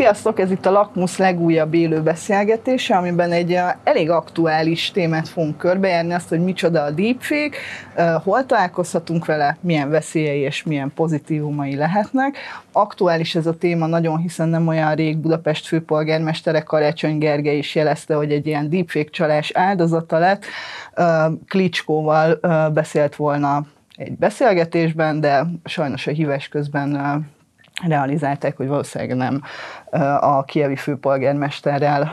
Sziasztok, ez itt a Lakmus legújabb élő beszélgetése, amiben egy elég aktuális témát fogunk körbejárni, azt, hogy micsoda a deepfake, hol találkozhatunk vele, milyen veszélyei és milyen pozitívumai lehetnek. Aktuális ez a téma nagyon, hiszen nem olyan rég Budapest főpolgármestere Karácsony Gergely is jelezte, hogy egy ilyen deepfake csalás áldozata lett. Klicskóval beszélt volna egy beszélgetésben, de sajnos a híves közben realizálták, hogy valószínűleg nem a kievi főpolgármesterrel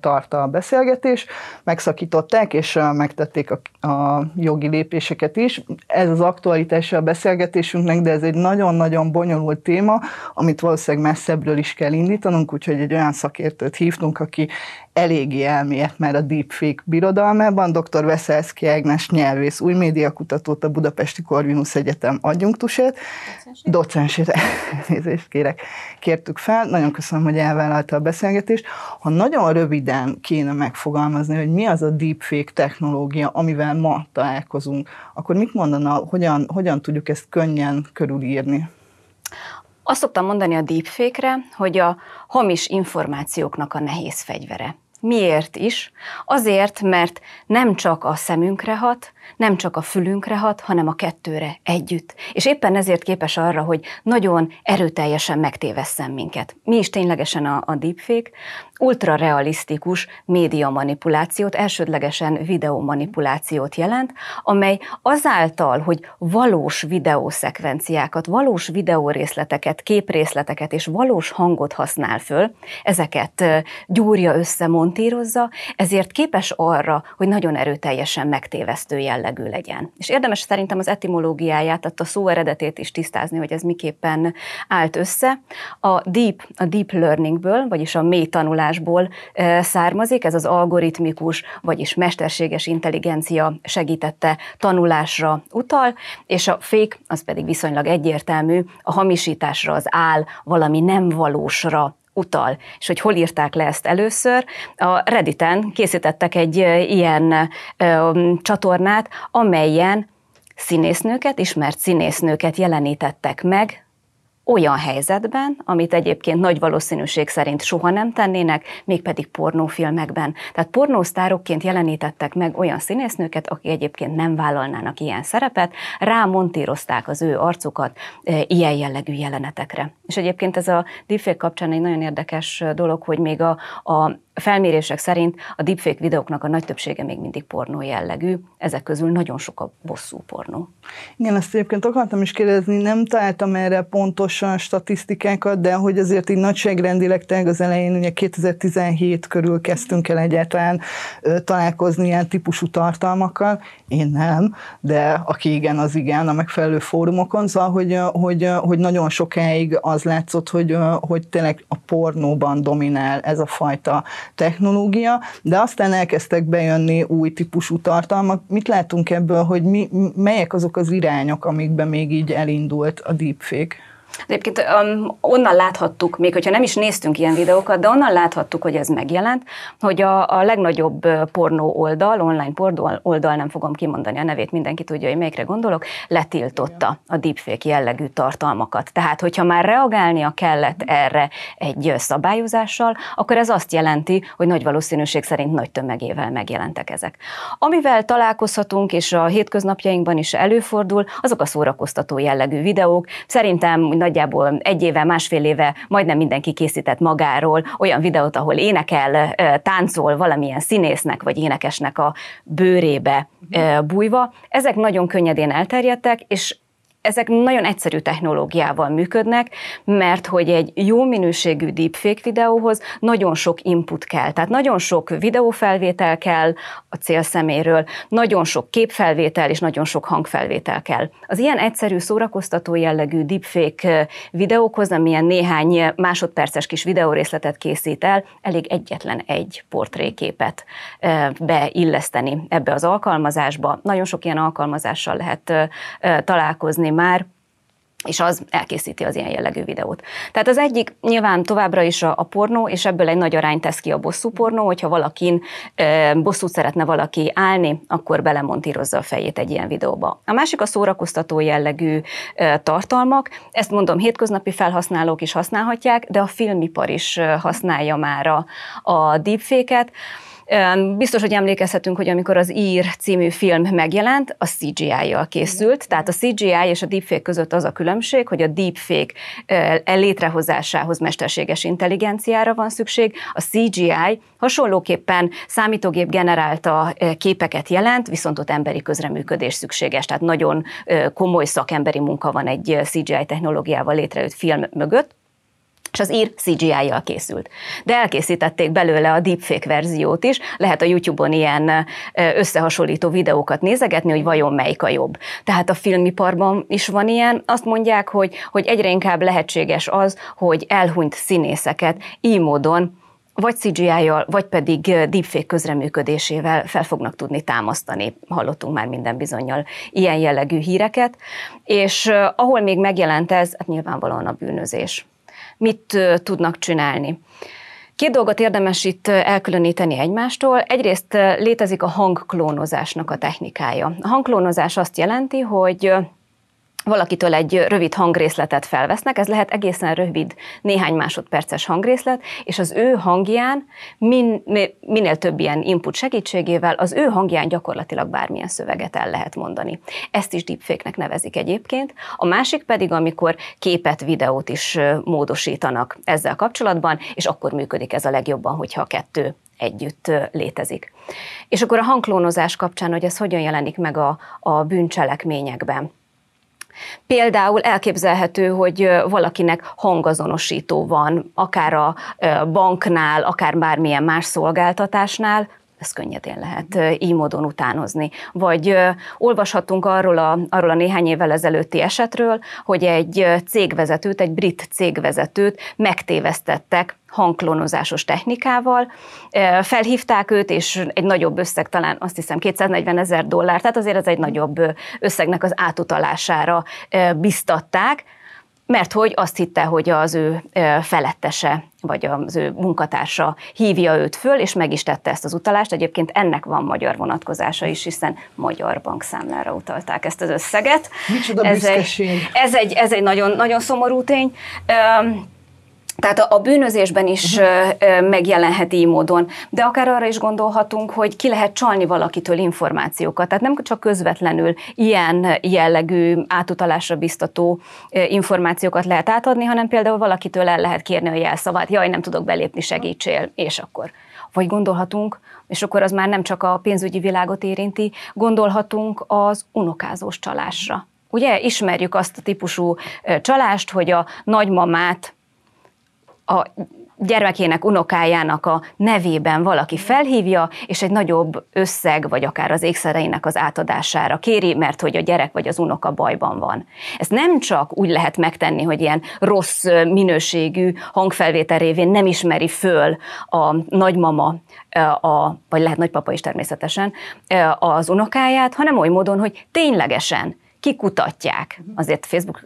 tart a beszélgetés. Megszakították, és megtették a, a jogi lépéseket is. Ez az aktualitása a beszélgetésünknek, de ez egy nagyon-nagyon bonyolult téma, amit valószínűleg messzebbről is kell indítanunk, úgyhogy egy olyan szakértőt hívtunk, aki eléggé elmélyedt már a deepfake birodalmában. Dr. Veszelszki Ágnes nyelvész, új médiakutatót, a Budapesti Corvinus Egyetem adjunktusát, docensét, elnézést kérek, kértük fel. Nagyon köszönöm, hogy elvállalta a beszélgetést. Ha nagyon röviden kéne megfogalmazni, hogy mi az a deepfake technológia, amivel ma találkozunk, akkor mit mondana, hogyan, hogyan tudjuk ezt könnyen körülírni? Azt szoktam mondani a deepfake-re, hogy a hamis információknak a nehéz fegyvere. Miért is? Azért, mert nem csak a szemünkre hat, nem csak a fülünkre hat, hanem a kettőre együtt. És éppen ezért képes arra, hogy nagyon erőteljesen megtévesszen minket. Mi is ténylegesen a, a deepfake? Ultrarealisztikus média manipulációt, elsődlegesen videomanipulációt jelent, amely azáltal, hogy valós videószekvenciákat, valós videórészleteket, képrészleteket és valós hangot használ föl, ezeket gyúrja össze, montírozza, ezért képes arra, hogy nagyon erőteljesen megtévesztő jellegű legyen. És érdemes szerintem az etimológiáját, tehát a szó eredetét is tisztázni, hogy ez miképpen állt össze. A deep, a deep learningből, vagyis a mély tanulásból származik, ez az algoritmikus, vagyis mesterséges intelligencia segítette tanulásra utal, és a fake, az pedig viszonylag egyértelmű, a hamisításra, az áll, valami nem valósra utal. És hogy hol írták le ezt először? A Redditen készítettek egy ilyen ö, csatornát, amelyen színésznőket, ismert színésznőket jelenítettek meg, olyan helyzetben, amit egyébként nagy valószínűség szerint soha nem tennének, mégpedig pornófilmekben. Tehát pornósztárokként jelenítettek meg olyan színésznőket, akik egyébként nem vállalnának ilyen szerepet, rámontírozták az ő arcukat e, ilyen jellegű jelenetekre. És egyébként ez a deepfake kapcsán egy nagyon érdekes dolog, hogy még a, a felmérések szerint a deepfake videóknak a nagy többsége még mindig pornó jellegű, ezek közül nagyon sok a bosszú pornó. Igen, ezt egyébként akartam is kérdezni, nem találtam erre pontosan statisztikákat, de hogy azért így nagyságrendileg az elején, ugye 2017 körül kezdtünk el egyáltalán találkozni ilyen típusú tartalmakkal, én nem, de aki igen, az igen, a megfelelő fórumokon, szóval, hogy, hogy, hogy nagyon sokáig az látszott, hogy, hogy tényleg a pornóban dominál ez a fajta technológia, de aztán elkezdtek bejönni új típusú tartalmak. Mit látunk ebből, hogy mi, melyek azok az irányok, amikben még így elindult a deepfake? Egyébként um, onnan láthattuk, még hogyha nem is néztünk ilyen videókat, de onnan láthattuk, hogy ez megjelent, hogy a, a legnagyobb pornó oldal, online pornó oldal, nem fogom kimondani a nevét, mindenki tudja, hogy melyikre gondolok, letiltotta a deepfake jellegű tartalmakat. Tehát, hogyha már reagálnia kellett erre egy szabályozással, akkor ez azt jelenti, hogy nagy valószínűség szerint nagy tömegével megjelentek ezek. Amivel találkozhatunk, és a hétköznapjainkban is előfordul, azok a szórakoztató jellegű videók. Szerintem nagyjából egy éve, másfél éve majdnem mindenki készített magáról olyan videót, ahol énekel, táncol valamilyen színésznek vagy énekesnek a bőrébe bújva. Ezek nagyon könnyedén elterjedtek, és ezek nagyon egyszerű technológiával működnek, mert hogy egy jó minőségű deepfake videóhoz nagyon sok input kell, tehát nagyon sok videófelvétel kell a célszeméről, nagyon sok képfelvétel és nagyon sok hangfelvétel kell. Az ilyen egyszerű szórakoztató jellegű deepfake videókhoz, amilyen néhány másodperces kis videórészletet készít el, elég egyetlen egy portréképet beilleszteni ebbe az alkalmazásba. Nagyon sok ilyen alkalmazással lehet találkozni már, és az elkészíti az ilyen jellegű videót. Tehát az egyik nyilván továbbra is a, a pornó, és ebből egy nagy arány tesz ki a bosszú pornó, hogyha valakin e, bosszút szeretne valaki állni, akkor belemontírozza a fejét egy ilyen videóba. A másik a szórakoztató jellegű e, tartalmak, ezt mondom, hétköznapi felhasználók is használhatják, de a filmipar is használja már a, a deepfake-et. Biztos, hogy emlékezhetünk, hogy amikor az Ír című film megjelent, a CGI-jal készült, tehát a CGI és a deepfake között az a különbség, hogy a deepfake létrehozásához mesterséges intelligenciára van szükség, a CGI hasonlóképpen számítógép generálta képeket jelent, viszont ott emberi közreműködés szükséges, tehát nagyon komoly szakemberi munka van egy CGI technológiával létrejött film mögött, és az ír CGI-jal készült. De elkészítették belőle a deepfake verziót is, lehet a YouTube-on ilyen összehasonlító videókat nézegetni, hogy vajon melyik a jobb. Tehát a filmiparban is van ilyen, azt mondják, hogy, hogy egyre inkább lehetséges az, hogy elhunyt színészeket így módon vagy CGI-jal, vagy pedig deepfake közreműködésével fel fognak tudni támasztani. Hallottunk már minden bizonyal ilyen jellegű híreket, és ahol még megjelent ez, hát nyilvánvalóan a bűnözés mit tudnak csinálni. Két dolgot érdemes itt elkülöníteni egymástól. Egyrészt létezik a hangklónozásnak a technikája. A hangklónozás azt jelenti, hogy valakitől egy rövid hangrészletet felvesznek, ez lehet egészen rövid, néhány másodperces hangrészlet, és az ő hangján, min, minél több ilyen input segítségével, az ő hangján gyakorlatilag bármilyen szöveget el lehet mondani. Ezt is deepfake-nek nevezik egyébként. A másik pedig, amikor képet, videót is módosítanak ezzel kapcsolatban, és akkor működik ez a legjobban, hogyha a kettő együtt létezik. És akkor a hangklónozás kapcsán, hogy ez hogyan jelenik meg a, a bűncselekményekben. Például elképzelhető, hogy valakinek hangazonosító van, akár a banknál, akár bármilyen más szolgáltatásnál, ezt könnyedén lehet így módon utánozni. Vagy olvashatunk arról a, arról a néhány évvel ezelőtti esetről, hogy egy cégvezetőt, egy brit cégvezetőt megtévesztettek hangklónozásos technikával. Felhívták őt, és egy nagyobb összeg, talán azt hiszem 240 ezer dollár, tehát azért ez egy nagyobb összegnek az átutalására biztatták, mert hogy azt hitte, hogy az ő felettese vagy az ő munkatársa hívja őt föl, és meg is tette ezt az utalást. Egyébként ennek van magyar vonatkozása is, hiszen magyar bankszámlára utalták ezt az összeget. Micsoda ez egy, ez egy, ez egy nagyon, nagyon szomorú tény. Tehát a, bűnözésben is uh-huh. megjelenhet így módon, de akár arra is gondolhatunk, hogy ki lehet csalni valakitől információkat. Tehát nem csak közvetlenül ilyen jellegű átutalásra biztató információkat lehet átadni, hanem például valakitől el lehet kérni a jelszavát, jaj, nem tudok belépni, segítsél, és akkor. Vagy gondolhatunk, és akkor az már nem csak a pénzügyi világot érinti, gondolhatunk az unokázós csalásra. Ugye ismerjük azt a típusú csalást, hogy a nagymamát a gyermekének, unokájának a nevében valaki felhívja, és egy nagyobb összeg, vagy akár az ékszereinek az átadására kéri, mert hogy a gyerek vagy az unoka bajban van. Ezt nem csak úgy lehet megtenni, hogy ilyen rossz minőségű hangfelvétel révén nem ismeri föl a nagymama, a, vagy lehet nagypapa is természetesen, az unokáját, hanem oly módon, hogy ténylegesen kikutatják. Azért Facebook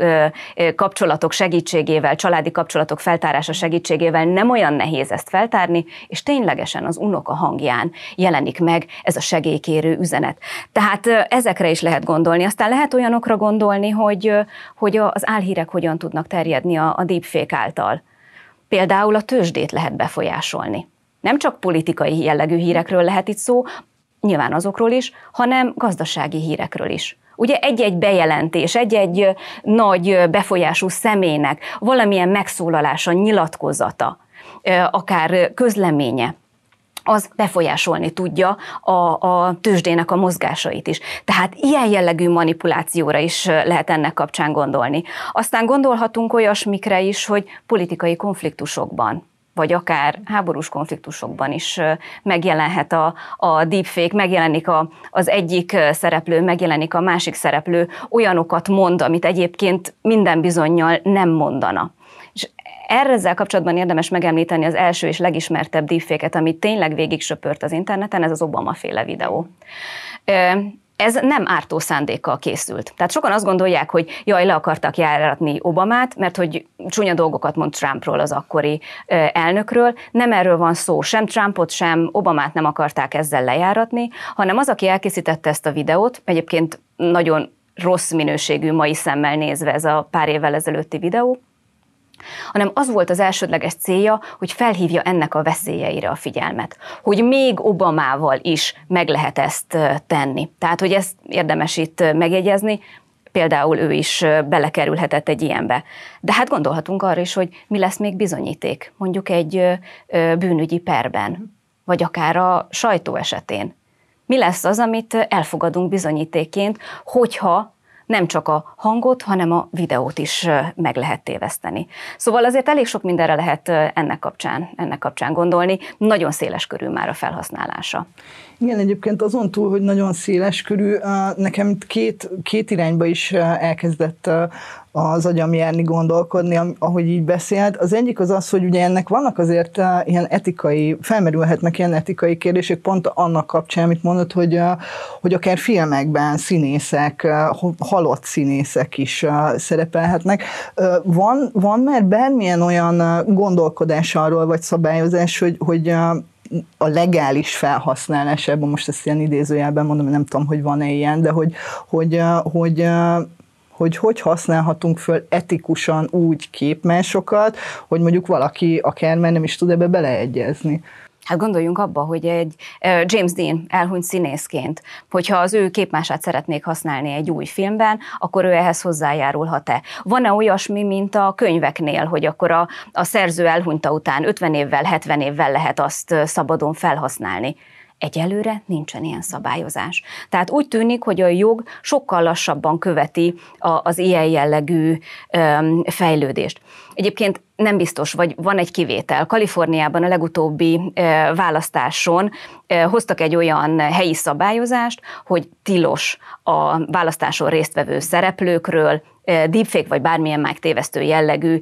kapcsolatok segítségével, családi kapcsolatok feltárása segítségével nem olyan nehéz ezt feltárni, és ténylegesen az unoka hangján jelenik meg ez a segélykérő üzenet. Tehát ezekre is lehet gondolni. Aztán lehet olyanokra gondolni, hogy, hogy az álhírek hogyan tudnak terjedni a, a deepfake által. Például a tőzsdét lehet befolyásolni. Nem csak politikai jellegű hírekről lehet itt szó, nyilván azokról is, hanem gazdasági hírekről is. Ugye egy-egy bejelentés, egy-egy nagy befolyású személynek valamilyen megszólalása, nyilatkozata, akár közleménye, az befolyásolni tudja a, a tőzsdének a mozgásait is. Tehát ilyen jellegű manipulációra is lehet ennek kapcsán gondolni. Aztán gondolhatunk olyasmikre is, hogy politikai konfliktusokban vagy akár háborús konfliktusokban is megjelenhet a, a deepfake, megjelenik a, az egyik szereplő, megjelenik a másik szereplő, olyanokat mond, amit egyébként minden bizonyal nem mondana. És erre ezzel kapcsolatban érdemes megemlíteni az első és legismertebb deepfake-et, amit tényleg végig söpört az interneten, ez az Obama féle videó ez nem ártó szándékkal készült. Tehát sokan azt gondolják, hogy jaj, le akartak járatni Obamát, mert hogy csúnya dolgokat mond Trumpról, az akkori elnökről. Nem erről van szó, sem Trumpot, sem Obamát nem akarták ezzel lejáratni, hanem az, aki elkészítette ezt a videót, egyébként nagyon rossz minőségű mai szemmel nézve ez a pár évvel ezelőtti videó, hanem az volt az elsődleges célja, hogy felhívja ennek a veszélyeire a figyelmet, hogy még Obamával is meg lehet ezt tenni. Tehát, hogy ezt érdemes itt megjegyezni, például ő is belekerülhetett egy ilyenbe. De hát gondolhatunk arra is, hogy mi lesz még bizonyíték, mondjuk egy bűnügyi perben, vagy akár a sajtó esetén. Mi lesz az, amit elfogadunk bizonyítéként, hogyha nem csak a hangot, hanem a videót is meg lehet téveszteni. Szóval azért elég sok mindenre lehet ennek kapcsán, ennek kapcsán gondolni. Nagyon széles körül már a felhasználása. Igen, egyébként azon túl, hogy nagyon széles körű, nekem két, két irányba is elkezdett az agyam járni, gondolkodni, ahogy így beszélt. Az egyik az az, hogy ugye ennek vannak azért ilyen etikai, felmerülhetnek ilyen etikai kérdések pont annak kapcsán, amit mondod, hogy, hogy akár filmekben színészek, halott színészek is szerepelhetnek. Van, van már bármilyen olyan gondolkodás arról, vagy szabályozás, hogy, hogy a legális felhasználásában, most ezt ilyen idézőjelben mondom, nem tudom, hogy van-e ilyen, de hogy, hogy, hogy, hogy hogy használhatunk föl etikusan úgy képmásokat, hogy mondjuk valaki akár már nem is tud ebbe beleegyezni. Hát gondoljunk abba, hogy egy James Dean elhunyt színészként, hogyha az ő képmását szeretnék használni egy új filmben, akkor ő ehhez hozzájárulhat-e? Van-e olyasmi, mint a könyveknél, hogy akkor a, a szerző elhunyta után 50 évvel, 70 évvel lehet azt szabadon felhasználni? Egyelőre nincsen ilyen szabályozás. Tehát úgy tűnik, hogy a jog sokkal lassabban követi az ilyen jellegű fejlődést. Egyébként nem biztos, vagy van egy kivétel. Kaliforniában a legutóbbi választáson hoztak egy olyan helyi szabályozást, hogy tilos a választáson résztvevő szereplőkről deepfake vagy bármilyen megtévesztő jellegű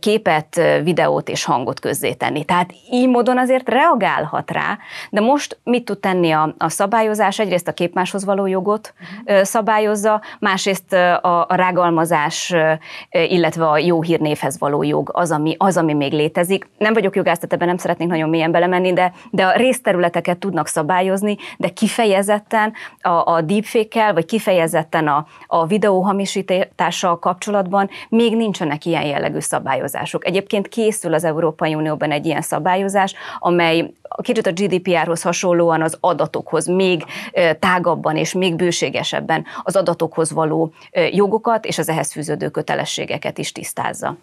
képet, videót és hangot közzétenni. Tehát így módon azért reagálhat rá, de most mit tud tenni a, a szabályozás? Egyrészt a képmáshoz való jogot szabályozza, másrészt a, a rágalmazás, illetve a jó hírnévhez való jog az ami, az, ami még létezik. Nem vagyok jogász, tehát ebben nem szeretnék nagyon mélyen belemenni, de, de a részterületeket tudnak szabályozni, de kifejezetten a, a deepfake-kel, vagy kifejezetten a, a videóhamisítással kapcsolatban még nincsenek ilyen jellegű szabályozások. Egyébként készül az Európai Unióban egy ilyen szabályozás, amely kicsit a GDPR-hoz hasonlóan az adatokhoz még tágabban és még bőségesebben az adatokhoz való jogokat és az ehhez fűződő kötelességeket is tisztázza.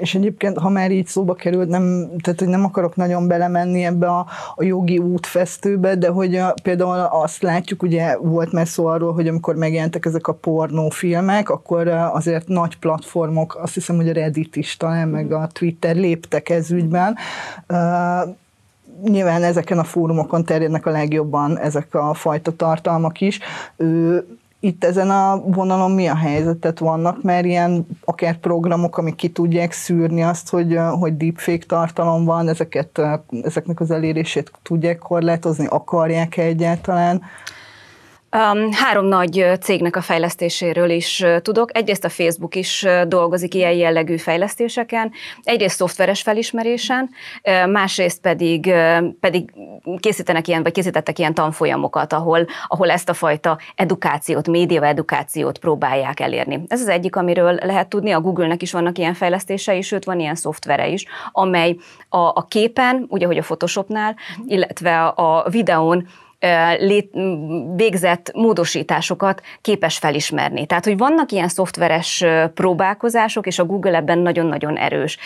És egyébként, ha már így szóba került, nem, tehát hogy nem akarok nagyon belemenni ebbe a, a jogi útfesztőbe, de hogy a, például azt látjuk, ugye volt már szó arról, hogy amikor megjelentek ezek a pornófilmek, akkor azért nagy platformok, azt hiszem, hogy a Reddit is talán, meg a Twitter léptek ez ügyben, nyilván ezeken a fórumokon terjednek a legjobban ezek a fajta tartalmak is. Itt ezen a vonalon mi a helyzet? Tehát vannak már ilyen akár programok, amik ki tudják szűrni azt, hogy, hogy deepfake tartalom van, ezeket, ezeknek az elérését tudják korlátozni, akarják-e egyáltalán? Három nagy cégnek a fejlesztéséről is tudok. Egyrészt a Facebook is dolgozik ilyen jellegű fejlesztéseken, egyrészt szoftveres felismerésen, másrészt pedig, pedig készítenek ilyen, vagy készítettek ilyen tanfolyamokat, ahol, ahol ezt a fajta edukációt, média edukációt próbálják elérni. Ez az egyik, amiről lehet tudni, a Google-nek is vannak ilyen fejlesztései, sőt van ilyen szoftvere is, amely a, a képen, ugye, hogy a Photoshopnál, illetve a videón lét, végzett módosításokat képes felismerni. Tehát, hogy vannak ilyen szoftveres próbálkozások, és a Google ebben nagyon-nagyon erős.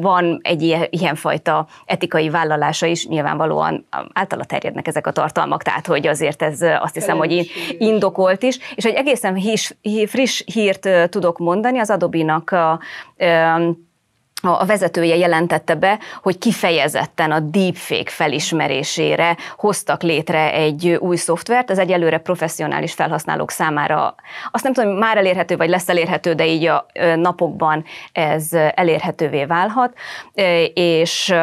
Van egy ilyen, ilyenfajta etikai vállalása is, nyilvánvalóan általa terjednek ezek a tartalmak, tehát, hogy azért ez azt hiszem, hogy indokolt is. És egy egészen hís, friss hírt tudok mondani, az Adobe-nak a, a a vezetője jelentette be, hogy kifejezetten a deepfake felismerésére hoztak létre egy új szoftvert, ez egy előre professzionális felhasználók számára, azt nem tudom, már elérhető, vagy lesz elérhető, de így a napokban ez elérhetővé válhat, és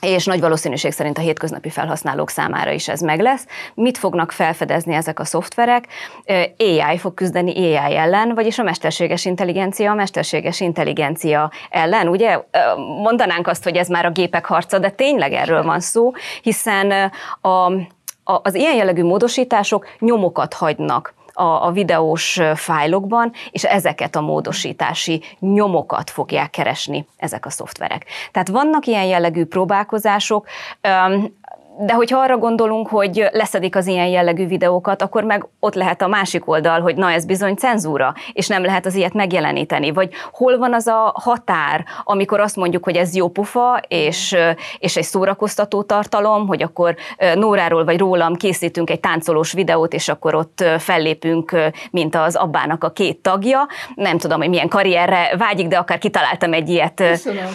és nagy valószínűség szerint a hétköznapi felhasználók számára is ez meg lesz. Mit fognak felfedezni ezek a szoftverek? AI fog küzdeni AI ellen, vagyis a mesterséges intelligencia a mesterséges intelligencia ellen. Ugye mondanánk azt, hogy ez már a gépek harca, de tényleg erről van szó, hiszen a, az ilyen jellegű módosítások nyomokat hagynak a, a videós fájlokban, és ezeket a módosítási nyomokat fogják keresni ezek a szoftverek. Tehát vannak ilyen jellegű próbálkozások, de hogyha arra gondolunk, hogy leszedik az ilyen jellegű videókat, akkor meg ott lehet a másik oldal, hogy na ez bizony cenzúra, és nem lehet az ilyet megjeleníteni. Vagy hol van az a határ, amikor azt mondjuk, hogy ez jó pufa, és, és egy szórakoztató tartalom, hogy akkor Nóráról vagy rólam készítünk egy táncolós videót, és akkor ott fellépünk, mint az abbának a két tagja. Nem tudom, hogy milyen karrierre vágyik, de akár kitaláltam egy ilyet Köszönöm.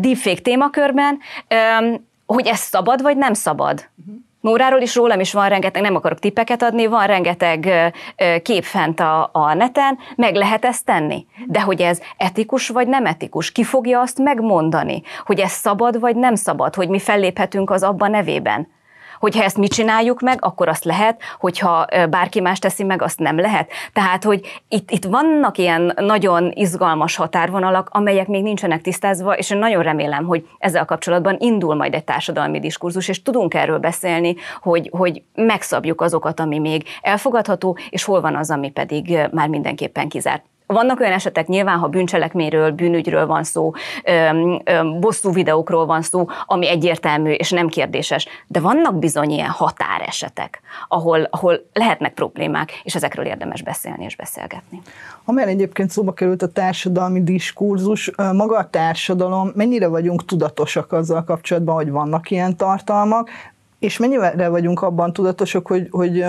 deepfake témakörben hogy ez szabad, vagy nem szabad. Uh-huh. Nóráról is, rólam is van rengeteg, nem akarok tippeket adni, van rengeteg kép fent a, a neten, meg lehet ezt tenni. De hogy ez etikus vagy nem etikus, ki fogja azt megmondani, hogy ez szabad vagy nem szabad, hogy mi felléphetünk az abban nevében. Hogyha ezt mi csináljuk meg, akkor azt lehet, hogyha bárki más teszi meg, azt nem lehet. Tehát, hogy itt, itt vannak ilyen nagyon izgalmas határvonalak, amelyek még nincsenek tisztázva, és én nagyon remélem, hogy ezzel kapcsolatban indul majd egy társadalmi diskurzus, és tudunk erről beszélni, hogy, hogy megszabjuk azokat, ami még elfogadható, és hol van az, ami pedig már mindenképpen kizárt. Vannak olyan esetek nyilván, ha bűncselekményről, bűnügyről van szó, bosszú videókról van szó, ami egyértelmű és nem kérdéses, de vannak bizony ilyen határesetek, ahol, ahol lehetnek problémák, és ezekről érdemes beszélni és beszélgetni. Amely egyébként szóba került a társadalmi diskurzus, maga a társadalom, mennyire vagyunk tudatosak azzal kapcsolatban, hogy vannak ilyen tartalmak, és mennyire vagyunk abban tudatosak, hogy, hogy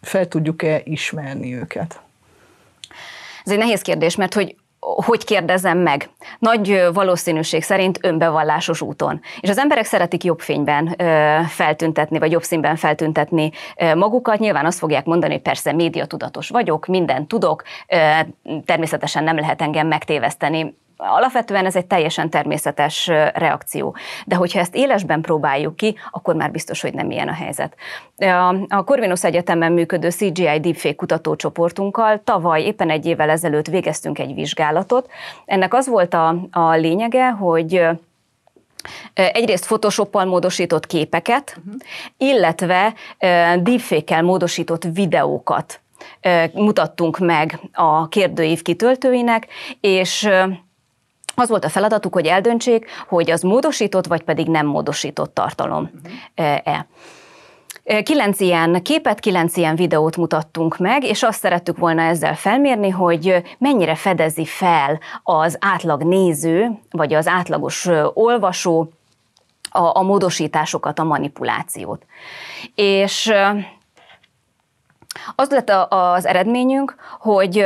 fel tudjuk-e ismerni őket? Ez egy nehéz kérdés, mert hogy hogy kérdezem meg? Nagy valószínűség szerint önbevallásos úton. És az emberek szeretik jobb fényben feltüntetni, vagy jobb színben feltüntetni magukat. Nyilván azt fogják mondani, hogy persze médiatudatos vagyok, mindent tudok, természetesen nem lehet engem megtéveszteni alapvetően ez egy teljesen természetes reakció. De hogyha ezt élesben próbáljuk ki, akkor már biztos, hogy nem ilyen a helyzet. A Corvinus Egyetemen működő CGI Deepfake kutatócsoportunkkal tavaly éppen egy évvel ezelőtt végeztünk egy vizsgálatot. Ennek az volt a, a lényege, hogy egyrészt Photoshop-pal módosított képeket, uh-huh. illetve deepfake-kel módosított videókat mutattunk meg a kérdőív kitöltőinek, és az volt a feladatuk, hogy eldöntsék, hogy az módosított, vagy pedig nem módosított tartalom-e. Kilenc ilyen képet, kilenc ilyen videót mutattunk meg, és azt szerettük volna ezzel felmérni, hogy mennyire fedezi fel az átlag néző, vagy az átlagos olvasó a, a módosításokat, a manipulációt. És az lett az eredményünk, hogy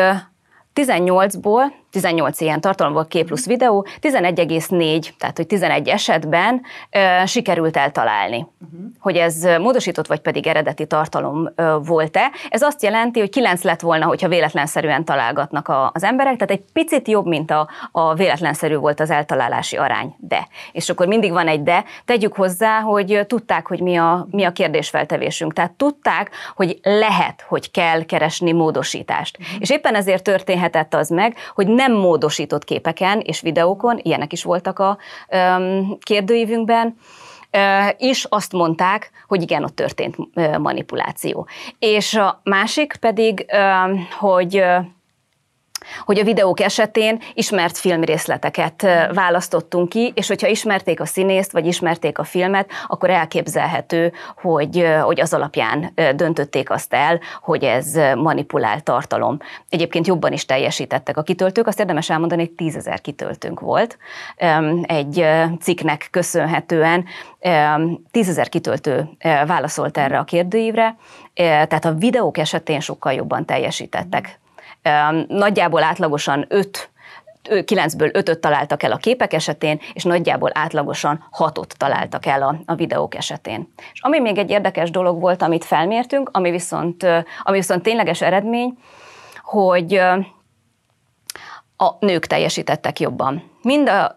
18-ból 18 ilyen tartalomból kép plusz videó, 11,4, tehát hogy 11 esetben ö, sikerült eltalálni, uh-huh. hogy ez módosított vagy pedig eredeti tartalom ö, volt-e. Ez azt jelenti, hogy 9 lett volna, hogyha véletlenszerűen találgatnak a, az emberek, tehát egy picit jobb, mint a, a véletlenszerű volt az eltalálási arány, de. És akkor mindig van egy de, tegyük hozzá, hogy tudták, hogy mi a, mi a kérdésfeltevésünk. Tehát tudták, hogy lehet, hogy kell keresni módosítást. Uh-huh. És éppen ezért történhetett az meg, hogy nem módosított képeken és videókon, ilyenek is voltak a kérdőívünkben, és azt mondták, hogy igen, ott történt manipuláció. És a másik pedig, hogy hogy a videók esetén ismert filmrészleteket választottunk ki, és hogyha ismerték a színészt, vagy ismerték a filmet, akkor elképzelhető, hogy, hogy az alapján döntötték azt el, hogy ez manipulált tartalom. Egyébként jobban is teljesítettek a kitöltők, azt érdemes elmondani, hogy tízezer kitöltőnk volt egy cikknek köszönhetően. Tízezer kitöltő válaszolt erre a kérdőívre, tehát a videók esetén sokkal jobban teljesítettek Nagyjából átlagosan 5 9-ből 5-öt találtak el a képek esetén, és nagyjából átlagosan 6-ot találtak el a, a videók esetén. És ami még egy érdekes dolog volt, amit felmértünk, ami viszont, ami viszont tényleges eredmény, hogy a nők teljesítettek jobban. Mind a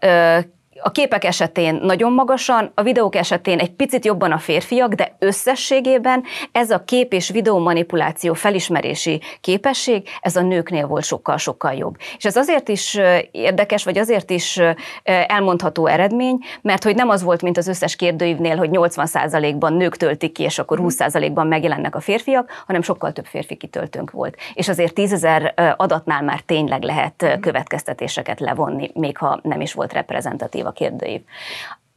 a képek esetén nagyon magasan, a videók esetén egy picit jobban a férfiak, de összességében ez a kép és videó manipuláció felismerési képesség, ez a nőknél volt sokkal-sokkal jobb. És ez azért is érdekes, vagy azért is elmondható eredmény, mert hogy nem az volt, mint az összes kérdőívnél, hogy 80%-ban nők töltik ki, és akkor 20%-ban megjelennek a férfiak, hanem sokkal több férfi kitöltőnk volt. És azért tízezer adatnál már tényleg lehet következtetéseket levonni, még ha nem is volt reprezentatív a kérdőív.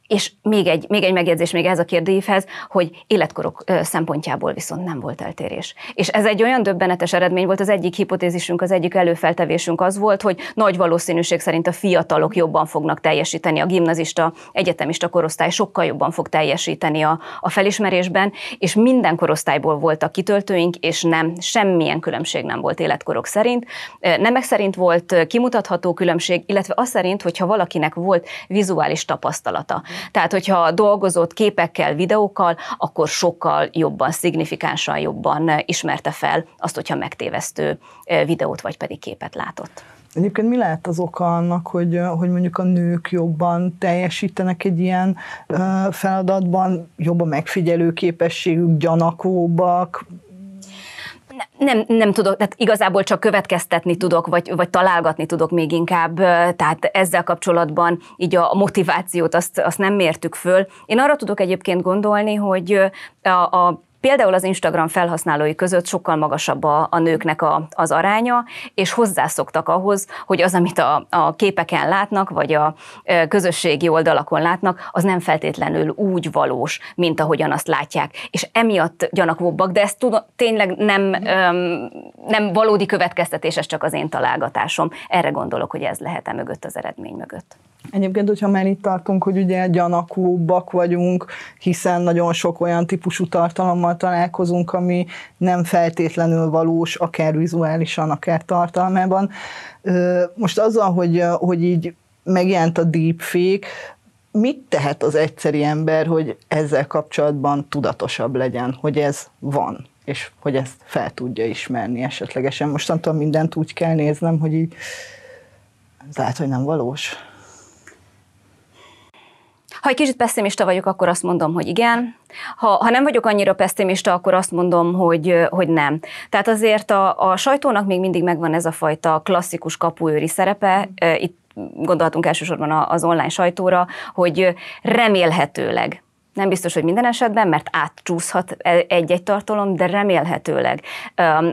És még egy, még egy megjegyzés még ez a kérdőívhez, hogy életkorok szempontjából viszont nem volt eltérés. És ez egy olyan döbbenetes eredmény volt, az egyik hipotézisünk, az egyik előfeltevésünk az volt, hogy nagy valószínűség szerint a fiatalok jobban fognak teljesíteni, a gimnazista, egyetemista korosztály sokkal jobban fog teljesíteni a, a felismerésben, és minden korosztályból voltak kitöltőink, és nem, semmilyen különbség nem volt életkorok szerint. Nemek szerint volt kimutatható különbség, illetve az szerint, hogyha valakinek volt vizuális tapasztalata. Tehát, hogyha dolgozott képekkel, videókkal, akkor sokkal jobban, szignifikánsan jobban ismerte fel azt, hogyha megtévesztő videót vagy pedig képet látott. Egyébként mi lehet az oka annak, hogy, hogy mondjuk a nők jobban teljesítenek egy ilyen feladatban, jobb a megfigyelő képességük, gyanakóbbak, nem, nem tudok, tehát igazából csak következtetni tudok, vagy, vagy találgatni tudok még inkább, tehát ezzel kapcsolatban így a motivációt azt, azt nem mértük föl. Én arra tudok egyébként gondolni, hogy a, a Például az Instagram felhasználói között sokkal magasabb a, a nőknek a, az aránya, és hozzászoktak ahhoz, hogy az, amit a, a képeken látnak, vagy a közösségi oldalakon látnak, az nem feltétlenül úgy valós, mint ahogyan azt látják. És emiatt gyanakvóbbak, de ez tud, tényleg nem, öm, nem valódi következtetés, ez csak az én találgatásom. Erre gondolok, hogy ez lehet-e mögött az eredmény mögött. Egyébként, hogyha már itt tartunk, hogy ugye gyanakúbbak vagyunk, hiszen nagyon sok olyan típusú tartalommal találkozunk, ami nem feltétlenül valós, akár vizuálisan, akár tartalmában. Most azzal, hogy, hogy így megjelent a deepfake, mit tehet az egyszeri ember, hogy ezzel kapcsolatban tudatosabb legyen, hogy ez van, és hogy ezt fel tudja ismerni esetlegesen. Mostantól mindent úgy kell néznem, hogy így lehet, hogy nem valós. Ha egy kicsit pessimista vagyok, akkor azt mondom, hogy igen. Ha, ha nem vagyok annyira pessimista, akkor azt mondom, hogy, hogy nem. Tehát azért a, a sajtónak még mindig megvan ez a fajta klasszikus kapuőri szerepe. Itt gondolhatunk elsősorban az online sajtóra, hogy remélhetőleg nem biztos, hogy minden esetben, mert átcsúszhat e- egy-egy tartalom, de remélhetőleg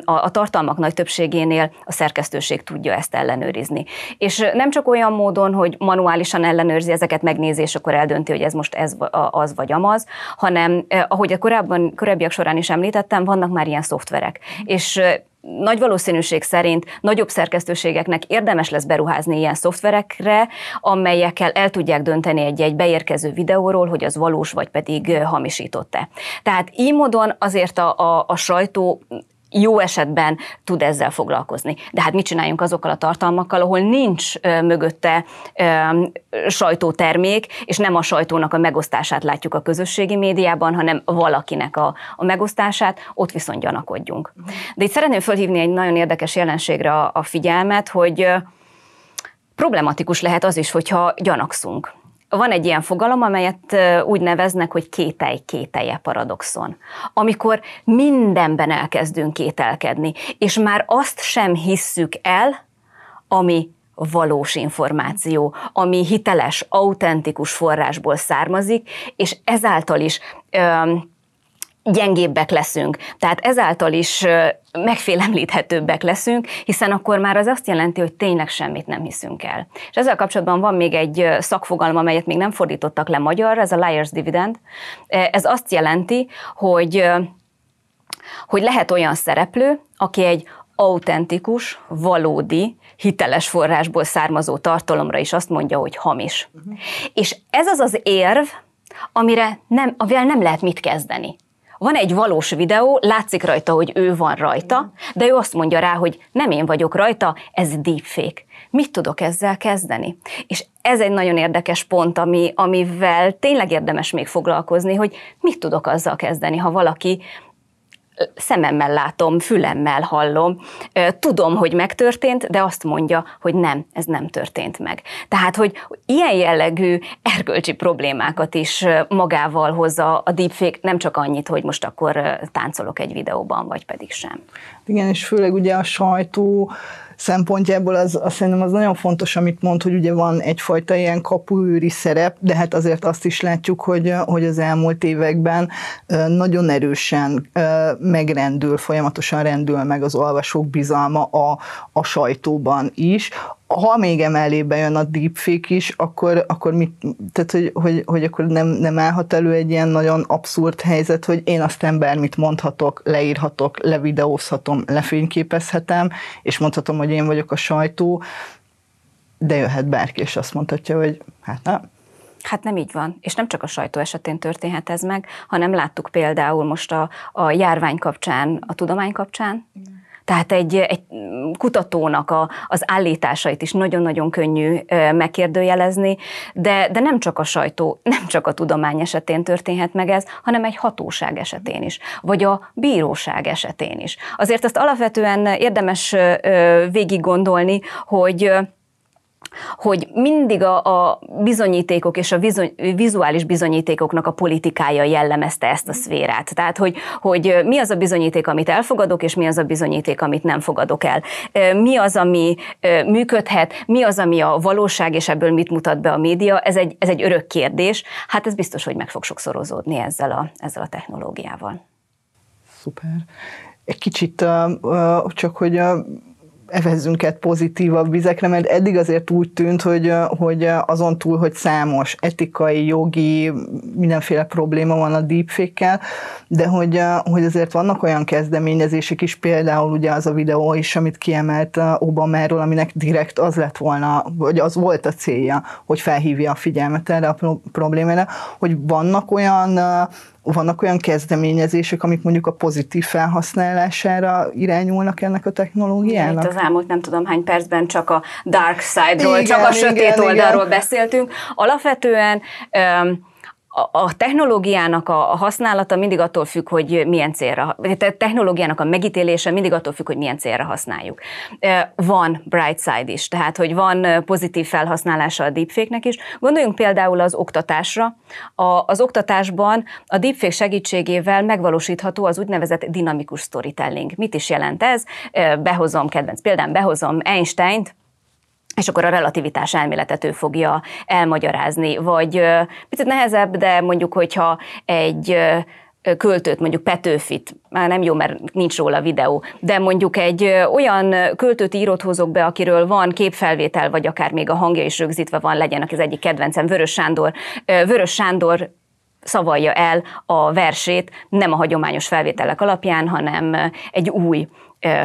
a tartalmak nagy többségénél a szerkesztőség tudja ezt ellenőrizni. És nem csak olyan módon, hogy manuálisan ellenőrzi ezeket, megnézi, és akkor eldönti, hogy ez most ez az vagy amaz, hanem ahogy a korábban, korábbiak során is említettem, vannak már ilyen szoftverek. És nagy valószínűség szerint nagyobb szerkesztőségeknek érdemes lesz beruházni ilyen szoftverekre, amelyekkel el tudják dönteni egy-egy beérkező videóról, hogy az valós vagy pedig hamisított-e. Tehát így módon azért a, a, a sajtó jó esetben tud ezzel foglalkozni. De hát mit csináljunk azokkal a tartalmakkal, ahol nincs mögötte sajtótermék, és nem a sajtónak a megosztását látjuk a közösségi médiában, hanem valakinek a, a megosztását, ott viszont gyanakodjunk. De itt szeretném fölhívni egy nagyon érdekes jelenségre a, a figyelmet, hogy problematikus lehet az is, hogyha gyanakszunk van egy ilyen fogalom, amelyet úgy neveznek, hogy kételj, kételje paradoxon. Amikor mindenben elkezdünk kételkedni, és már azt sem hisszük el, ami valós információ, ami hiteles, autentikus forrásból származik, és ezáltal is öm, gyengébbek leszünk. Tehát ezáltal is megfélemlíthetőbbek leszünk, hiszen akkor már az azt jelenti, hogy tényleg semmit nem hiszünk el. És ezzel kapcsolatban van még egy szakfogalom, amelyet még nem fordítottak le magyarra, ez a liar's dividend. Ez azt jelenti, hogy, hogy lehet olyan szereplő, aki egy autentikus, valódi, hiteles forrásból származó tartalomra is azt mondja, hogy hamis. Uh-huh. És ez az az érv, amire nem, amivel nem lehet mit kezdeni. Van egy valós videó, látszik rajta, hogy ő van rajta, de ő azt mondja rá, hogy nem én vagyok rajta, ez deepfake. Mit tudok ezzel kezdeni? És ez egy nagyon érdekes pont, ami, amivel tényleg érdemes még foglalkozni, hogy mit tudok azzal kezdeni, ha valaki szememmel látom, fülemmel hallom, tudom, hogy megtörtént, de azt mondja, hogy nem, ez nem történt meg. Tehát, hogy ilyen jellegű erkölcsi problémákat is magával hozza a deepfake, nem csak annyit, hogy most akkor táncolok egy videóban, vagy pedig sem. Igen, és főleg ugye a sajtó szempontjából az, az szerintem az nagyon fontos, amit mond, hogy ugye van egyfajta ilyen kapuőri szerep, de hát azért azt is látjuk, hogy, hogy az elmúlt években nagyon erősen megrendül, folyamatosan rendül meg az olvasók bizalma a, a sajtóban is, ha még emellé bejön a deepfake is, akkor, akkor mit, tehát hogy, hogy, hogy akkor nem, nem állhat elő egy ilyen nagyon abszurd helyzet, hogy én aztán bármit mondhatok, leírhatok, levideózhatom, lefényképezhetem, és mondhatom, hogy én vagyok a sajtó, de jöhet bárki, és azt mondhatja, hogy hát nem. Hát nem így van, és nem csak a sajtó esetén történhet ez meg, hanem láttuk például most a, a járvány kapcsán, a tudomány kapcsán, Igen tehát egy, egy kutatónak a, az állításait is nagyon-nagyon könnyű megkérdőjelezni, de, de nem csak a sajtó, nem csak a tudomány esetén történhet meg ez, hanem egy hatóság esetén is, vagy a bíróság esetén is. Azért azt alapvetően érdemes végig gondolni, hogy hogy mindig a, a bizonyítékok és a bizony, vizuális bizonyítékoknak a politikája jellemezte ezt a szférát. Tehát, hogy, hogy mi az a bizonyíték, amit elfogadok, és mi az a bizonyíték, amit nem fogadok el. Mi az, ami működhet, mi az, ami a valóság, és ebből mit mutat be a média, ez egy, ez egy örök kérdés. Hát ez biztos, hogy meg fog sokszorozódni ezzel a, ezzel a technológiával. Szuper. Egy kicsit uh, csak, hogy uh, evezzünk egy pozitívabb vizekre, mert eddig azért úgy tűnt, hogy, hogy azon túl, hogy számos etikai, jogi, mindenféle probléma van a deepfake de hogy, hogy azért vannak olyan kezdeményezések is, például ugye az a videó is, amit kiemelt Obamáról, aminek direkt az lett volna, vagy az volt a célja, hogy felhívja a figyelmet erre a problémára, hogy vannak olyan vannak olyan kezdeményezések, amik mondjuk a pozitív felhasználására irányulnak ennek a technológiának? Itt az elmúlt nem tudom hány percben csak a dark side-ról, csak a sötét igen, oldalról igen. beszéltünk. Alapvetően um, a technológiának a használata mindig attól függ, hogy milyen célra, a technológiának a megítélése mindig attól függ, hogy milyen célra használjuk. Van bright side is, tehát hogy van pozitív felhasználása a deepfake-nek is. Gondoljunk például az oktatásra. A, az oktatásban a deepfake segítségével megvalósítható az úgynevezett dinamikus storytelling. Mit is jelent ez? Behozom, kedvenc példán, behozom Einstein-t, és akkor a relativitás elméletet ő fogja elmagyarázni. Vagy picit nehezebb, de mondjuk, hogyha egy költőt, mondjuk Petőfit, már nem jó, mert nincs róla videó, de mondjuk egy olyan költőt írott hozok be, akiről van képfelvétel, vagy akár még a hangja is rögzítve van, legyen az egyik kedvencem, Vörös Sándor. Vörös Sándor szavalja el a versét nem a hagyományos felvételek alapján, hanem egy új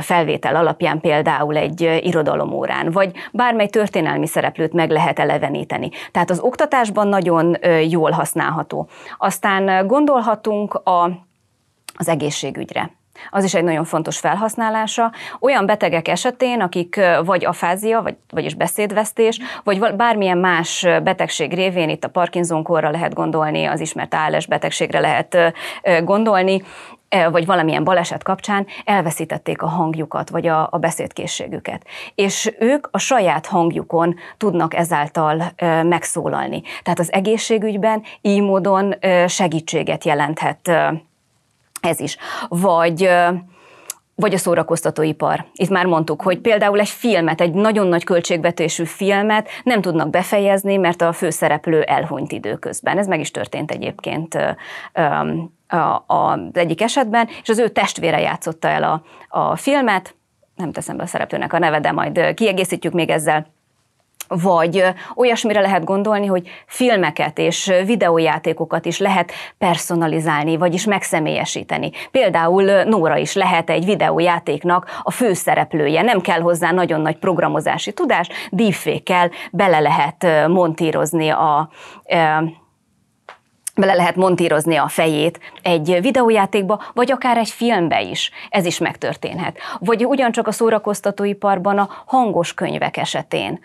felvétel alapján például egy irodalomórán, vagy bármely történelmi szereplőt meg lehet eleveníteni. Tehát az oktatásban nagyon jól használható. Aztán gondolhatunk a, az egészségügyre. Az is egy nagyon fontos felhasználása. Olyan betegek esetén, akik vagy afázia, vagy, vagyis beszédvesztés, vagy bármilyen más betegség révén, itt a Parkinson-korra lehet gondolni, az ismert ALS betegségre lehet gondolni, vagy valamilyen baleset kapcsán elveszítették a hangjukat, vagy a, a beszédkészségüket. És ők a saját hangjukon tudnak ezáltal megszólalni. Tehát az egészségügyben így módon segítséget jelenthet ez is. Vagy vagy a szórakoztatóipar. Itt már mondtuk, hogy például egy filmet, egy nagyon nagy költségvetésű filmet nem tudnak befejezni, mert a főszereplő elhunyt időközben. Ez meg is történt egyébként az egyik esetben, és az ő testvére játszotta el a, a filmet, nem teszem be a szereplőnek a neve, de majd kiegészítjük még ezzel. Vagy olyasmire lehet gondolni, hogy filmeket és videójátékokat is lehet personalizálni, vagyis megszemélyesíteni. Például Nóra is lehet egy videójátéknak a főszereplője, nem kell hozzá nagyon nagy programozási tudás, deepfake bele lehet montírozni a bele lehet montírozni a fejét egy videójátékba, vagy akár egy filmbe is. Ez is megtörténhet. Vagy ugyancsak a szórakoztatóiparban a hangos könyvek esetén.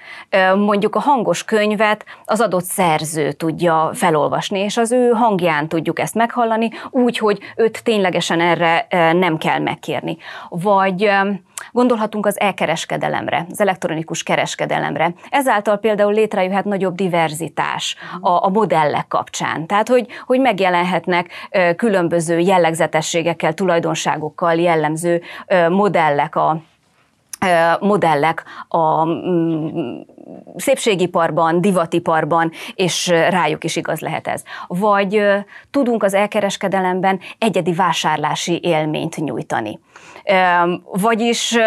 Mondjuk a hangos könyvet az adott szerző tudja felolvasni, és az ő hangján tudjuk ezt meghallani, úgy, hogy őt ténylegesen erre nem kell megkérni. Vagy Gondolhatunk az e-kereskedelemre, az elektronikus kereskedelemre. Ezáltal például létrejöhet nagyobb diverzitás a, a modellek kapcsán. Tehát, hogy, hogy megjelenhetnek különböző jellegzetességekkel, tulajdonságokkal jellemző modellek a modellek a mm, szépségiparban, divatiparban, és rájuk is igaz lehet ez. Vagy tudunk az elkereskedelemben egyedi vásárlási élményt nyújtani. Vagyis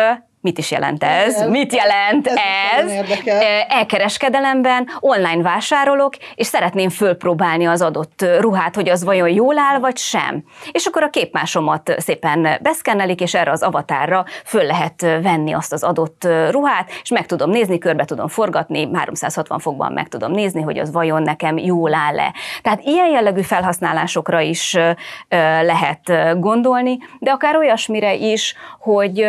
Mit is jelent ez? ez Mit jelent ez? ez? Elkereskedelemben online vásárolok, és szeretném fölpróbálni az adott ruhát, hogy az vajon jól áll, vagy sem. És akkor a képmásomat szépen beszkennelik, és erre az avatárra föl lehet venni azt az adott ruhát, és meg tudom nézni, körbe tudom forgatni, 360 fokban meg tudom nézni, hogy az vajon nekem jól áll-e. Tehát ilyen jellegű felhasználásokra is lehet gondolni, de akár olyasmire is, hogy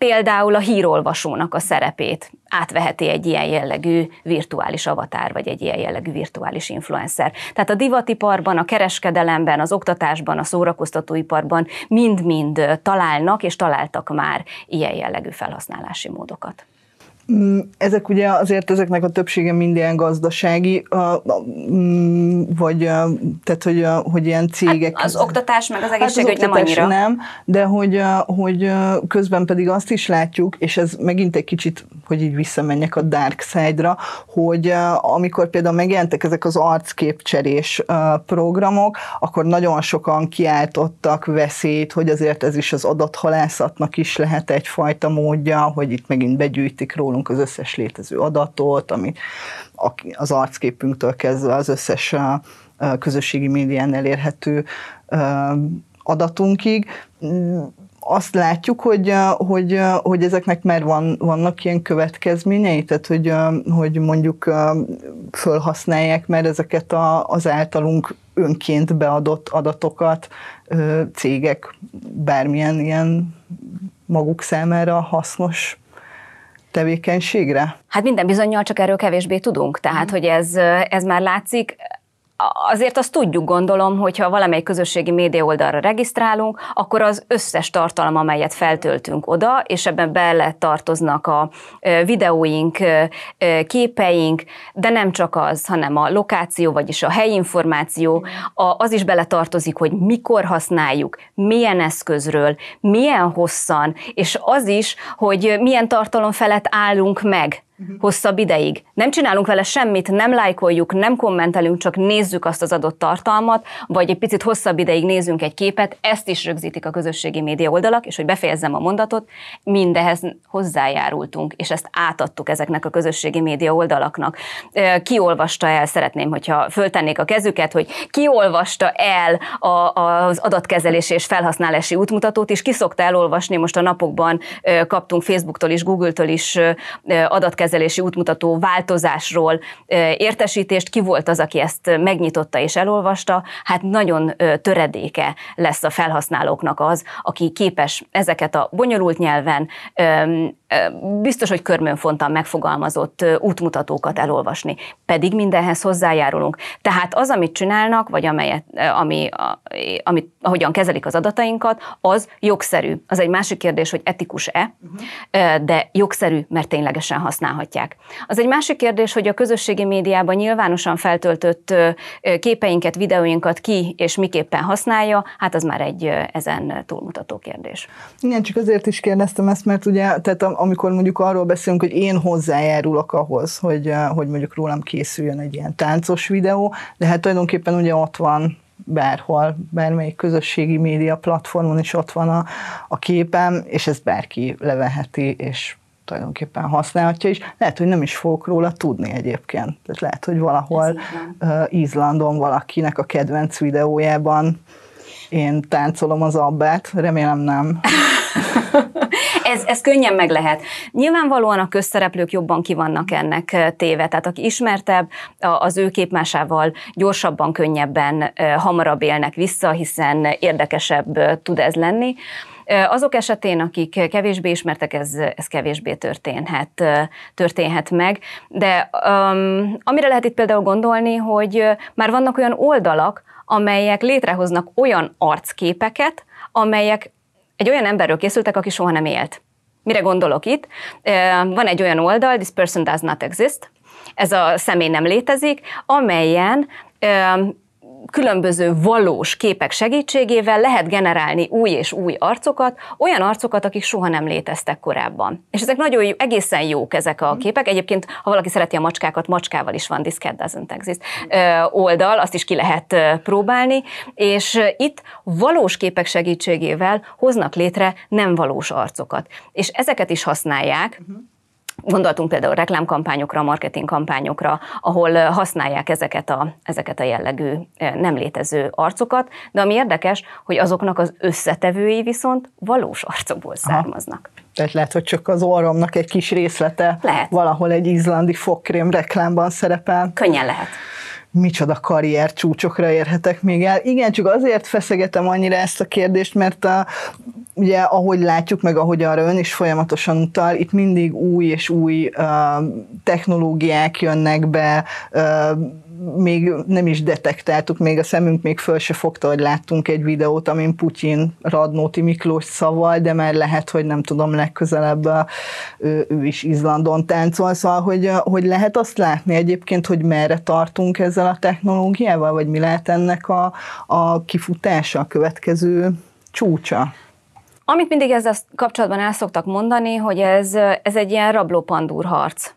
például a hírolvasónak a szerepét átveheti egy ilyen jellegű virtuális avatár, vagy egy ilyen jellegű virtuális influencer. Tehát a divatiparban, a kereskedelemben, az oktatásban, a szórakoztatóiparban mind-mind találnak, és találtak már ilyen jellegű felhasználási módokat. Mm, ezek ugye azért ezeknek a többsége mind ilyen gazdasági, mm, vagy tehát, hogy, hogy ilyen cégek. Hát az oktatás meg az egészségügy hát az nem annyira. Nem, de hogy, hogy közben pedig azt is látjuk, és ez megint egy kicsit, hogy így visszamenjek a dark side-ra, hogy amikor például megjelentek ezek az arcképcserés programok, akkor nagyon sokan kiáltottak veszélyt, hogy azért ez is az adathalászatnak is lehet egyfajta módja, hogy itt megint begyűjtik rólunk rólunk az összes létező adatot, ami az arcképünktől kezdve az összes közösségi médián elérhető adatunkig. Azt látjuk, hogy, hogy, hogy ezeknek már van, vannak ilyen következményei, tehát hogy, hogy mondjuk fölhasználják már ezeket a, az általunk önként beadott adatokat cégek bármilyen ilyen maguk számára hasznos tevékenységre? Hát minden bizonyal csak erről kevésbé tudunk, tehát mm. hogy ez, ez már látszik azért azt tudjuk, gondolom, hogyha valamely közösségi média oldalra regisztrálunk, akkor az összes tartalom, amelyet feltöltünk oda, és ebben bele tartoznak a videóink, képeink, de nem csak az, hanem a lokáció, vagyis a helyinformáció, az is bele tartozik, hogy mikor használjuk, milyen eszközről, milyen hosszan, és az is, hogy milyen tartalom felett állunk meg hosszabb ideig. Nem csinálunk vele semmit, nem lájkoljuk, nem kommentelünk, csak nézzük azt az adott tartalmat, vagy egy picit hosszabb ideig nézünk egy képet, ezt is rögzítik a közösségi média oldalak, és hogy befejezzem a mondatot, mindehez hozzájárultunk, és ezt átadtuk ezeknek a közösségi média oldalaknak. Ki olvasta el, szeretném, hogyha föltennék a kezüket, hogy ki olvasta el a, az adatkezelési és felhasználási útmutatót, és ki szokta elolvasni, most a napokban kaptunk Facebooktól is, Google-től is adatkezelési kezelési útmutató változásról értesítést, ki volt az, aki ezt megnyitotta és elolvasta, hát nagyon töredéke lesz a felhasználóknak az, aki képes ezeket a bonyolult nyelven biztos, hogy körmönfontan megfogalmazott útmutatókat elolvasni. Pedig mindenhez hozzájárulunk. Tehát az, amit csinálnak, vagy amelyet, ami, amit, ahogyan kezelik az adatainkat, az jogszerű. Az egy másik kérdés, hogy etikus-e, uh-huh. de jogszerű, mert ténylegesen használhatják. Az egy másik kérdés, hogy a közösségi médiában nyilvánosan feltöltött képeinket, videóinkat ki és miképpen használja, hát az már egy ezen túlmutató kérdés. Igen, csak azért is kérdeztem ezt, mert ugye, tehát amikor mondjuk arról beszélünk, hogy én hozzájárulok ahhoz, hogy, eh, hogy mondjuk rólam készüljön egy ilyen táncos videó, de hát tulajdonképpen ugye ott van bárhol, bármelyik közösségi média platformon is ott van a, a képem, és ezt bárki leveheti, és tulajdonképpen használhatja is. Lehet, hogy nem is fogok róla tudni egyébként. Tehát lehet, hogy valahol uh, Izlandon valakinek a kedvenc videójában én táncolom az abbát, remélem nem. ez, ez könnyen meg lehet. Nyilvánvalóan a közszereplők jobban ki vannak ennek téve, tehát aki ismertebb, az ő képmásával gyorsabban, könnyebben, hamarabb élnek vissza, hiszen érdekesebb tud ez lenni. Azok esetén, akik kevésbé ismertek, ez, ez kevésbé történhet, történhet meg. De um, amire lehet itt például gondolni, hogy már vannak olyan oldalak, amelyek létrehoznak olyan arcképeket, amelyek egy olyan emberről készültek, aki soha nem élt. Mire gondolok itt? Van egy olyan oldal, this person does not exist, ez a személy nem létezik, amelyen különböző valós képek segítségével lehet generálni új és új arcokat, olyan arcokat, akik soha nem léteztek korábban. És ezek nagyon jó, egészen jók ezek a képek. Egyébként, ha valaki szereti a macskákat, macskával is van This cat doesn't exist oldal, azt is ki lehet próbálni, és itt valós képek segítségével hoznak létre nem valós arcokat. És ezeket is használják, uh-huh Gondoltunk például reklámkampányokra, marketingkampányokra, ahol használják ezeket a, ezeket a jellegű nem létező arcokat, de ami érdekes, hogy azoknak az összetevői viszont valós arcokból származnak. Aha. Tehát lehet, hogy csak az orromnak egy kis részlete lehet. valahol egy izlandi fogkrém reklámban szerepel. Könnyen lehet micsoda karrier csúcsokra érhetek még el. Igen, csak azért feszegetem annyira ezt a kérdést, mert a, ugye ahogy látjuk, meg ahogy arra ön is folyamatosan utal, itt mindig új és új uh, technológiák jönnek be, uh, még nem is detektáltuk, még a szemünk még föl se fogta, hogy láttunk egy videót, amin Putyin Radnóti Miklós szaval, de már lehet, hogy nem tudom, legközelebb ő, ő is Izlandon táncol, szóval, hogy, hogy lehet azt látni egyébként, hogy merre tartunk ezzel a technológiával, vagy mi lehet ennek a, a kifutása, a következő csúcsa? Amit mindig ezzel kapcsolatban el szoktak mondani, hogy ez, ez egy ilyen rablópandúr harc.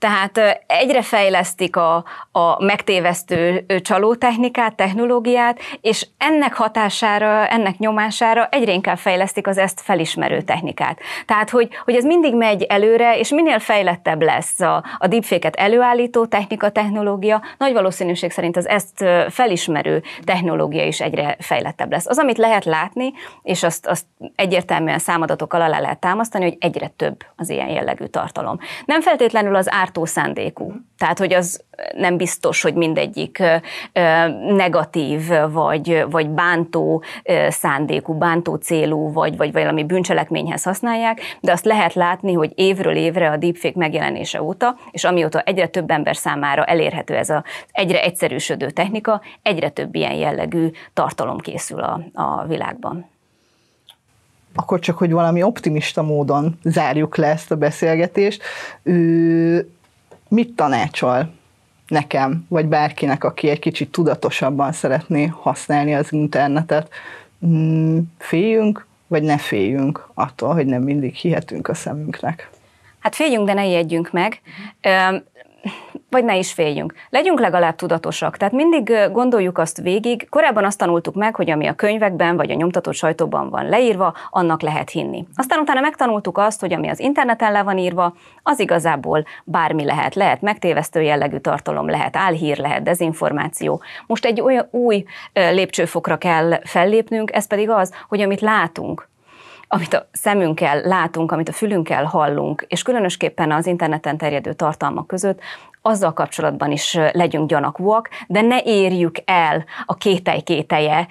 Tehát egyre fejlesztik a, a megtévesztő csalótechnikát, technológiát, és ennek hatására, ennek nyomására egyre inkább fejlesztik az ezt felismerő technikát. Tehát, hogy, hogy ez mindig megy előre, és minél fejlettebb lesz a, a deepfake-et előállító technika, technológia, nagy valószínűség szerint az ezt felismerő technológia is egyre fejlettebb lesz. Az, amit lehet látni, és azt, azt egyértelműen számadatokkal alá lehet támasztani, hogy egyre több az ilyen jellegű tartalom. Nem feltétlenül az ártó szándékú. Tehát, hogy az nem biztos, hogy mindegyik negatív, vagy, vagy bántó szándékú, bántó célú, vagy, vagy valami bűncselekményhez használják, de azt lehet látni, hogy évről évre a deepfake megjelenése óta, és amióta egyre több ember számára elérhető ez a egyre egyszerűsödő technika, egyre több ilyen jellegű tartalom készül a, a világban akkor csak, hogy valami optimista módon zárjuk le ezt a beszélgetést. Ő mit tanácsol nekem, vagy bárkinek, aki egy kicsit tudatosabban szeretné használni az internetet? Mm, féljünk, vagy ne féljünk attól, hogy nem mindig hihetünk a szemünknek? Hát féljünk, de ne ijedjünk meg vagy ne is féljünk. Legyünk legalább tudatosak. Tehát mindig gondoljuk azt végig, korábban azt tanultuk meg, hogy ami a könyvekben vagy a nyomtatott sajtóban van leírva, annak lehet hinni. Aztán utána megtanultuk azt, hogy ami az interneten le van írva, az igazából bármi lehet. Lehet megtévesztő jellegű tartalom, lehet álhír, lehet dezinformáció. Most egy olyan új lépcsőfokra kell fellépnünk, ez pedig az, hogy amit látunk, amit a szemünkkel látunk, amit a fülünkkel hallunk, és különösképpen az interneten terjedő tartalmak között, azzal kapcsolatban is legyünk gyanakvóak, de ne érjük el a kételj-kételje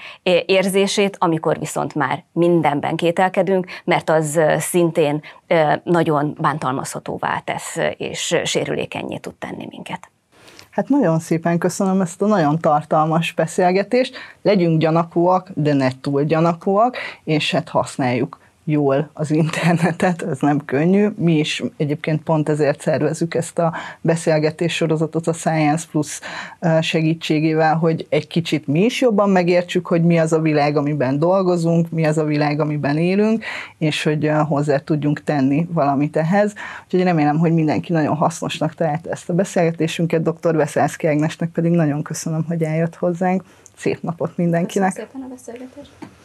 érzését, amikor viszont már mindenben kételkedünk, mert az szintén nagyon bántalmazhatóvá tesz, és sérülékenyé tud tenni minket. Hát nagyon szépen köszönöm ezt a nagyon tartalmas beszélgetést. Legyünk gyanakúak, de ne túl gyanakúak, és hát használjuk jól az internetet, ez nem könnyű. Mi is egyébként pont ezért szervezük ezt a beszélgetés sorozatot a Science Plus segítségével, hogy egy kicsit mi is jobban megértsük, hogy mi az a világ, amiben dolgozunk, mi az a világ, amiben élünk, és hogy hozzá tudjunk tenni valamit ehhez. Úgyhogy remélem, hogy mindenki nagyon hasznosnak találta ezt a beszélgetésünket. Dr. Veszelszki Ágnesnek pedig nagyon köszönöm, hogy eljött hozzánk. Szép napot mindenkinek! Köszönöm szépen a beszélgetést!